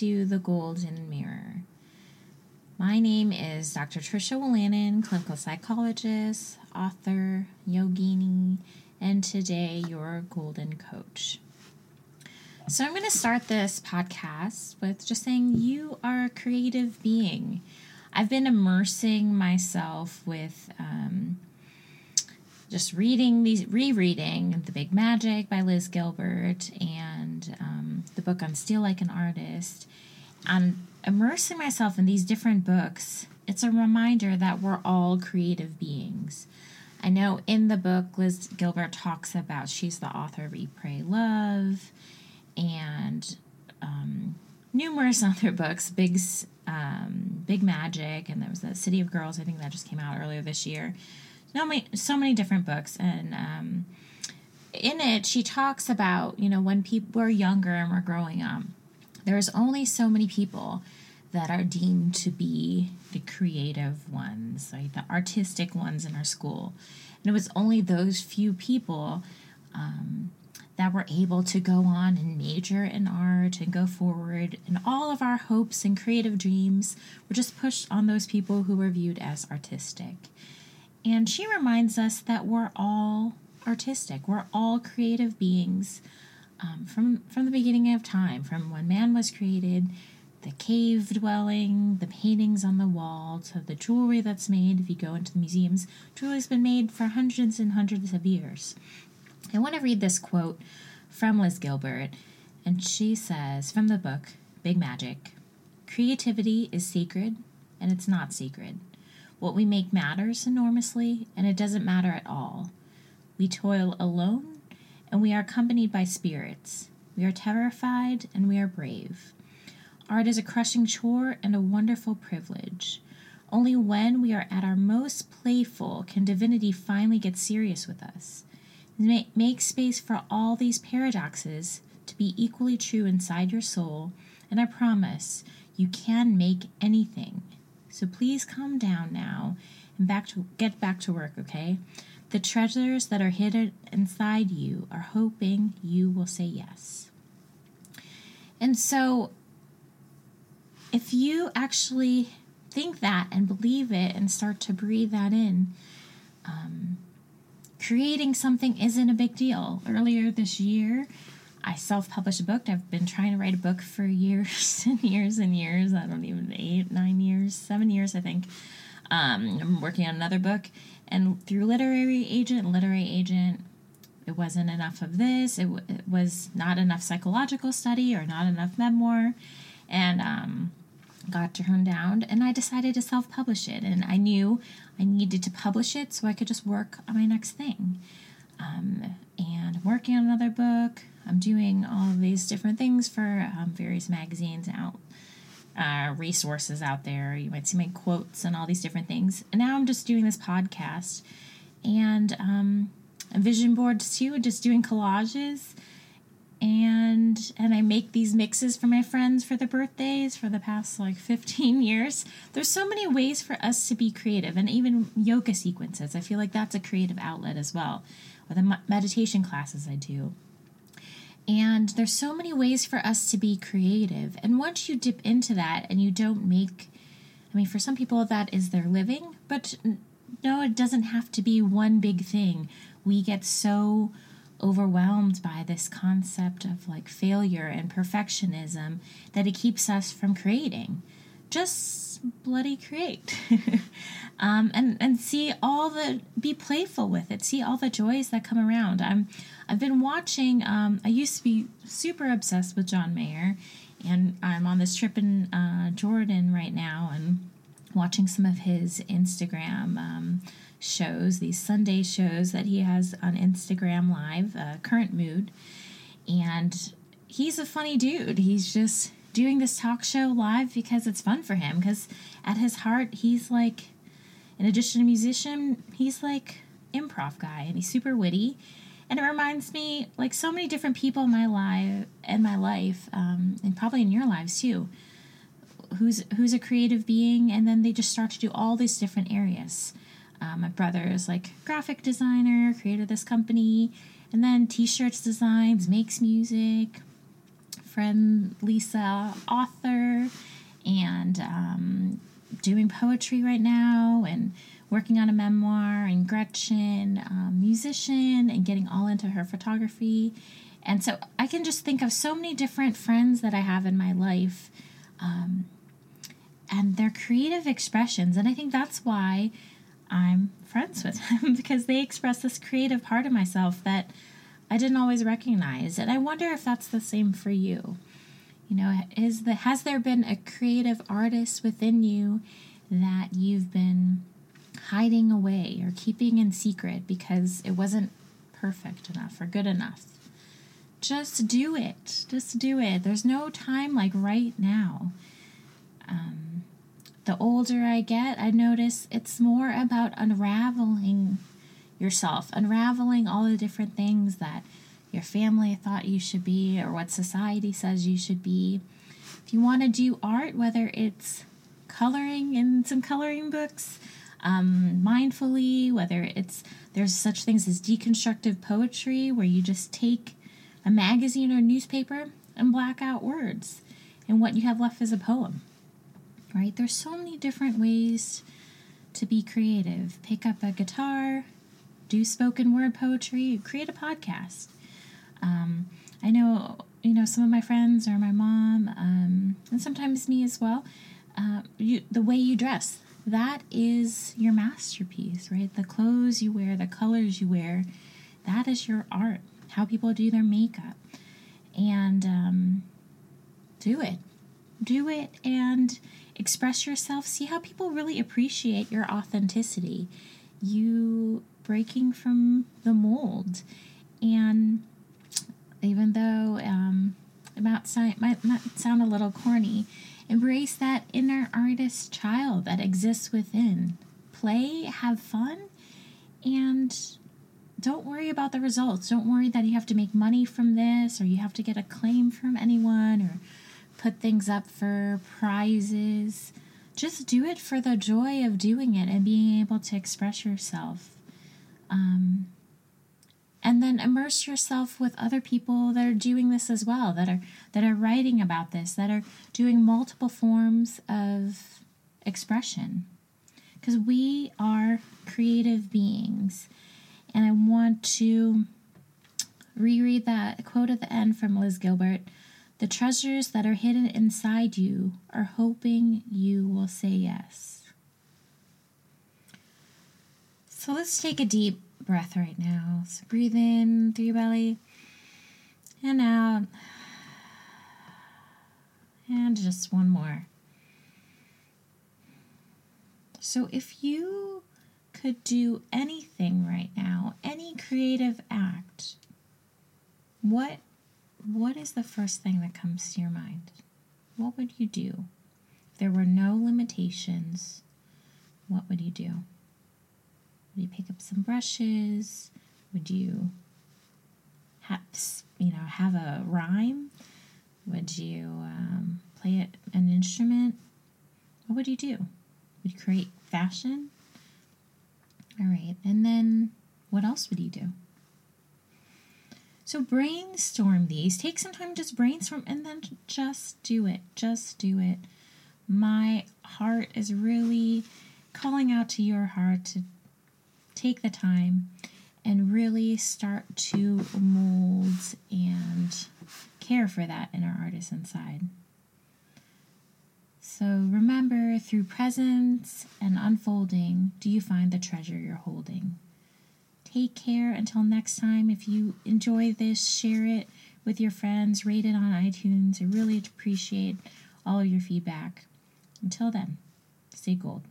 to The Golden Mirror. My name is Dr. Tricia Wolanin, clinical psychologist, author, yogini, and today your golden coach. So, I'm going to start this podcast with just saying you are a creative being. I've been immersing myself with um, just reading these, rereading The Big Magic by Liz Gilbert and um, book on Steal Like an Artist. And immersing myself in these different books, it's a reminder that we're all creative beings. I know in the book, Liz Gilbert talks about she's the author of Eat, Pray, Love, and um, numerous other books, Big, um, Big Magic, and there was the City of Girls, I think that just came out earlier this year so many, so many different books, and um, in it she talks about you know when people were younger and we're growing up, there's only so many people that are deemed to be the creative ones, like the artistic ones in our school, and it was only those few people. Um, that were able to go on and major in art and go forward. And all of our hopes and creative dreams were just pushed on those people who were viewed as artistic. And she reminds us that we're all artistic, we're all creative beings um, from, from the beginning of time, from when man was created. The cave dwelling, the paintings on the wall, to the jewelry that's made. If you go into the museums, jewelry's been made for hundreds and hundreds of years. I want to read this quote from Liz Gilbert, and she says from the book Big Magic Creativity is sacred, and it's not sacred. What we make matters enormously, and it doesn't matter at all. We toil alone, and we are accompanied by spirits. We are terrified, and we are brave. Art is a crushing chore and a wonderful privilege. Only when we are at our most playful can divinity finally get serious with us. Make space for all these paradoxes to be equally true inside your soul, and I promise you can make anything. So please calm down now and back to get back to work, okay? The treasures that are hidden inside you are hoping you will say yes. And so if you actually think that and believe it and start to breathe that in, um, creating something isn't a big deal. Earlier this year, I self published a book. I've been trying to write a book for years and years and years. I don't even, eight, nine years, seven years, I think. Um, I'm working on another book. And through literary agent, literary agent, it wasn't enough of this. It, w- it was not enough psychological study or not enough memoir. And um, got turned down. And I decided to self publish it. And I knew I needed to publish it so I could just work on my next thing. Um, and I'm working on another book. I'm doing all of these different things for um, various magazines out, uh, resources out there. You might see my quotes and all these different things. And now I'm just doing this podcast and um, vision boards too, just doing collages. And and I make these mixes for my friends for their birthdays for the past like 15 years. There's so many ways for us to be creative, and even yoga sequences. I feel like that's a creative outlet as well. Or the meditation classes I do and there's so many ways for us to be creative. And once you dip into that and you don't make, I mean, for some people that is their living, but no, it doesn't have to be one big thing. We get so overwhelmed by this concept of like failure and perfectionism that it keeps us from creating. Just bloody create. um, and, and see all the, be playful with it, see all the joys that come around. I'm, I've been watching, um, I used to be super obsessed with John Mayer, and I'm on this trip in uh, Jordan right now and watching some of his Instagram um, shows, these Sunday shows that he has on Instagram Live, uh, Current Mood. And he's a funny dude. He's just doing this talk show live because it's fun for him. Because at his heart, he's like, in addition to musician, he's like improv guy and he's super witty and it reminds me like so many different people in my life in my life um, and probably in your lives too who's who's a creative being and then they just start to do all these different areas um, my brother is like graphic designer created this company and then t-shirts designs makes music friend Lisa, author, and um, doing poetry right now, and working on a memoir, and Gretchen, um, musician, and getting all into her photography. And so I can just think of so many different friends that I have in my life. Um, and their creative expressions. And I think that's why I'm friends with them because they express this creative part of myself that I didn't always recognize. And I wonder if that's the same for you. You know, is the has there been a creative artist within you that you've been hiding away or keeping in secret because it wasn't perfect enough or good enough? Just do it. Just do it. There's no time like right now. Um, the older I get, I notice it's more about unraveling yourself, unraveling all the different things that your family thought you should be or what society says you should be. If you want to do art, whether it's coloring in some coloring books, um, mindfully, whether it's there's such things as deconstructive poetry where you just take a magazine or newspaper and black out words, and what you have left is a poem right? There's so many different ways to be creative. Pick up a guitar, do spoken word poetry, create a podcast. Um, I know, you know, some of my friends or my mom, um, and sometimes me as well. Uh, you, the way you dress, that is your masterpiece, right? The clothes you wear, the colors you wear, that is your art. How people do their makeup, and um, do it, do it, and express yourself. See how people really appreciate your authenticity, you breaking from the mold. And even though um, it might sound, might, might sound a little corny, embrace that inner artist child that exists within. Play, have fun, and don't worry about the results. Don't worry that you have to make money from this or you have to get a claim from anyone or put things up for prizes. Just do it for the joy of doing it and being able to express yourself. Um, and then immerse yourself with other people that are doing this as well, that are that are writing about this, that are doing multiple forms of expression. Because we are creative beings. And I want to reread that quote at the end from Liz Gilbert. The treasures that are hidden inside you are hoping you will say yes. So let's take a deep breath right now. So breathe in through your belly and out. And just one more. So if you could do anything right now, any creative act, what what is the first thing that comes to your mind? What would you do? If there were no limitations, what would you do? Would you pick up some brushes? Would you have, you know, have a rhyme? Would you um, play an instrument? What would you do? Would you create fashion? All right, and then what else would you do? So brainstorm these. Take some time, just brainstorm, and then just do it. Just do it. My heart is really calling out to your heart to take the time and really start to mold and care for that inner artist inside. So remember, through presence and unfolding, do you find the treasure you're holding? Take care until next time. If you enjoy this, share it with your friends, rate it on iTunes. I really appreciate all of your feedback. Until then, stay gold.